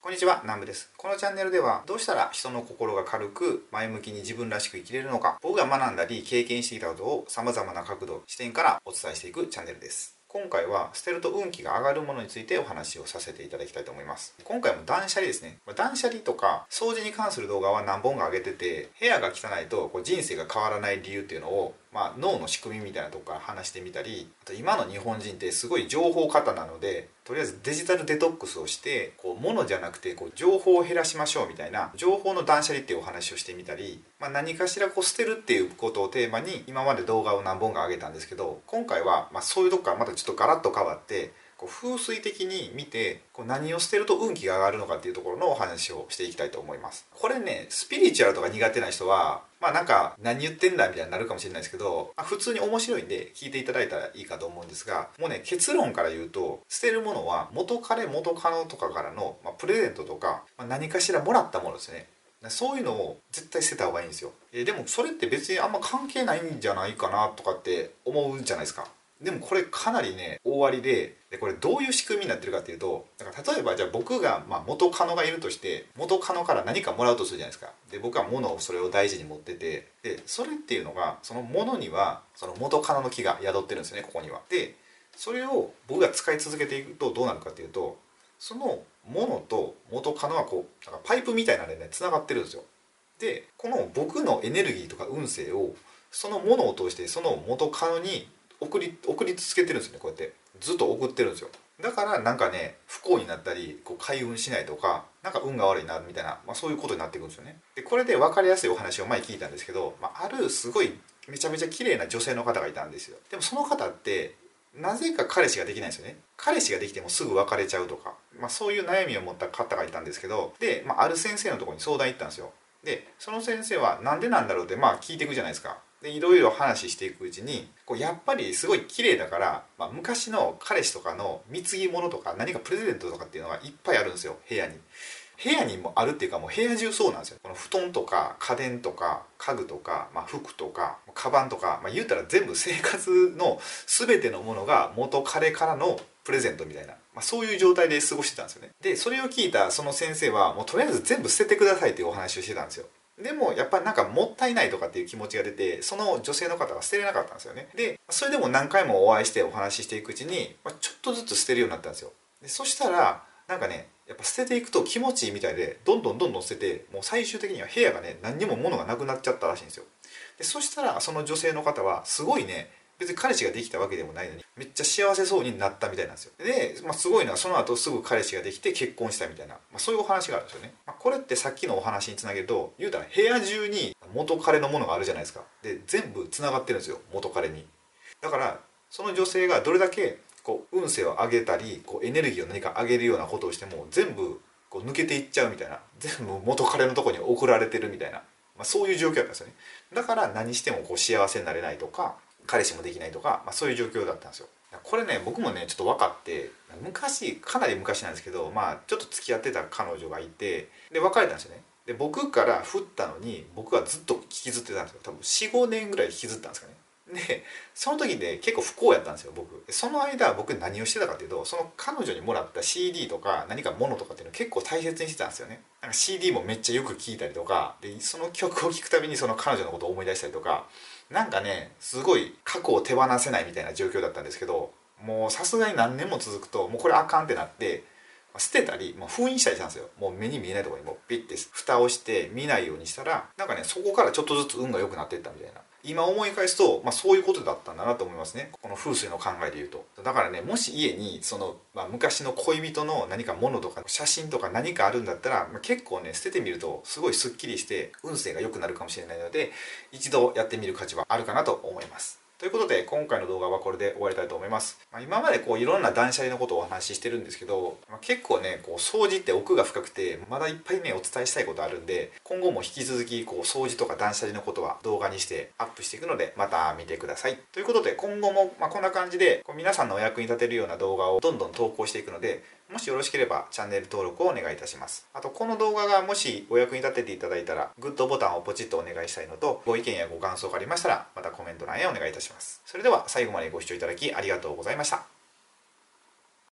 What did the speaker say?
こんにちは、南部です。このチャンネルでは、どうしたら人の心が軽く、前向きに自分らしく生きれるのか、僕が学んだり、経験してきたことを様々な角度、視点からお伝えしていくチャンネルです。今回は、捨てると運気が上がるものについてお話をさせていただきたいと思います。今回も断捨離ですね。断捨離とか、掃除に関する動画は何本か上げてて、部屋が汚いとこう人生が変わらない理由っていうのを、まあ、脳の仕組みみたいなとこから話してみたりあと今の日本人ってすごい情報過多なのでとりあえずデジタルデトックスをしてこう物じゃなくてこう情報を減らしましょうみたいな情報の断捨離っていうお話をしてみたり、まあ、何かしらこう捨てるっていうことをテーマに今まで動画を何本か上げたんですけど今回はまあそういうとこからまたちょっとガラッと変わってこう風水的に見てこう何を捨てると運気が上がるのかっていうところのお話をしていきたいと思います。これねスピリチュアルとか苦手な人はまあなんか何言ってんだみたいになるかもしれないですけど、まあ、普通に面白いんで聞いていただいたらいいかと思うんですがもうね結論から言うと捨てるものは元彼元カノとかからの、まあ、プレゼントとか、まあ、何かしらもらったものですね。そういうのを絶対捨てた方がいいんですよ。えでもそれって別にあんま関係ないんじゃないかなとかって思うんじゃないですか。でもこれかなりね大ありででこれどういう仕組みになってるかっていうとだから例えばじゃあ僕が、まあ、元カノがいるとして元カノから何かもらうとするじゃないですか。で僕は物をそれを大事に持っててでそれっていうのがその物にはその元カノの木が宿ってるんですよねここには。でそれを僕が使い続けていくとどうなるかっていうとその物と元カノはこうなんかパイプみたいなのでねつながってるんですよ。でこの僕のエネルギーとか運勢をその物を通してその元カノに送り送り続けてるんですよねこうやって。ずっと送ってるんですよ。だからなんかね不幸になったりこう開運しないとかなんか運が悪いなみたいな、まあ、そういうことになっていくんですよね。でこれで分かりやすいお話を前聞いたんですけど、まあ、あるすごいめちゃめちゃ綺麗な女性の方がいたんですよ。でもその方ってなぜか彼氏ができないんですよね。彼氏ができてもすぐ別れちゃうとか、まあ、そういう悩みを持った方がいたんですけどで、まあ、ある先生のとこに相談行ったんですよ。でその先生は何でなんだろうってまあ聞いていくじゃないですか。でいろいろ話していくうちにこうやっぱりすごい綺麗だから、まあ、昔の彼氏とかの貢ぎ物とか何かプレゼントとかっていうのがいっぱいあるんですよ部屋に。部屋にもあるっていうかもう部屋中そうなんですよ。この布団とか家電とか家具とか、まあ、服とかカバンとか、まあ、言うたら全部生活の全てのものが元彼からのプレゼントみたいな、まあ、そういう状態で過ごしてたんですよね。でそれを聞いたその先生はもうとりあえず全部捨ててくださいっていうお話をしてたんですよ。でもやっぱなんかもったいないとかっていう気持ちが出てその女性の方は捨てれなかったんですよね。でそれでも何回もお会いしてお話ししていくうちにちょっとずつ捨てるようになったんですよ。でそしたらなんかねやっぱ捨てていくと気持ちいいみたいでどんどんどんどん捨ててもう最終的には部屋がね何にも物がなくなっちゃったらしいんですよ。でそしたらその女性の方はすごいね別に彼氏ができたわけでもないのにめっちゃ幸せそうになったみたいなんですよ。で、まあ、すごいのはその後すぐ彼氏ができて結婚したみたいな、まあ、そういうお話があるんですよね、まあ、これってさっきのお話につなげると言うたら部屋中に元彼のものがあるじゃないですか。で全部つながってるんですよ元彼に。だからその女性がどれだけこう運勢を上げたりこうエネルギーを何か上げるようなことをしても全部こう抜けていっちゃうみたいな。全部元彼のとこに送られてるみたいな、まあ、そういう状況だったんですよね。だから何してもこう幸せになれないとか彼氏もできないとか、まあ、そういう状況だったんですよ。これね僕もねちょっと分かって昔かなり昔なんですけどまあちょっと付き合ってた彼女がいてで別れたんですよね。で僕から振ったのに僕はずっと引きずってたんですよ。多分45年ぐらい引きずったんですかね。でその時で結構不幸やったんですよ僕。その間僕何をしてたかっていうとその彼女にもらった CD とか何か物とかっていうの結構大切にしてたんですよね。なんか CD もめっちゃよく聴いたりとかでその曲を聴くたびにその彼女のことを思い出したりとかなんかねすごい過去を手放せないみたいな状況だったんですけどもうさすがに何年も続くともうこれあかんってなって捨てたり、まあ、封印したりしたんですよ。もう目に見えないところにもうピッて蓋をして見ないようにしたらなんかねそこからちょっとずつ運が良くなっていったみたいな。今思い返すと、まあ、そういうことだったんだなと思いますね。この風水の考えで言うと。だからねもし家にその、まあ、昔の恋人の何か物とか写真とか何かあるんだったら、まあ、結構ね捨ててみるとすごいスッキリして運勢が良くなるかもしれないので一度やってみる価値はあるかなと思います。ということで今回の動画はこれで終わりたいと思います、まあ、今までこういろんな断捨離のことをお話ししてるんですけど、まあ、結構ねこう掃除って奥が深くてまだいっぱいねお伝えしたいことあるんで今後も引き続きこう掃除とか断捨離のことは動画にしてアップしていくのでまた見てください。ということで今後もまこんな感じでこう皆さんのお役に立てるような動画をどんどん投稿していくのでもしよろしければチャンネル登録をお願いいたします。あとこの動画がもしお役に立てていただいたらグッドボタンをポチッとお願いしたいのとご意見やご感想がありましたらまたコメント欄へお願いいたします。それでは最後までご視聴いただきありがとうございました。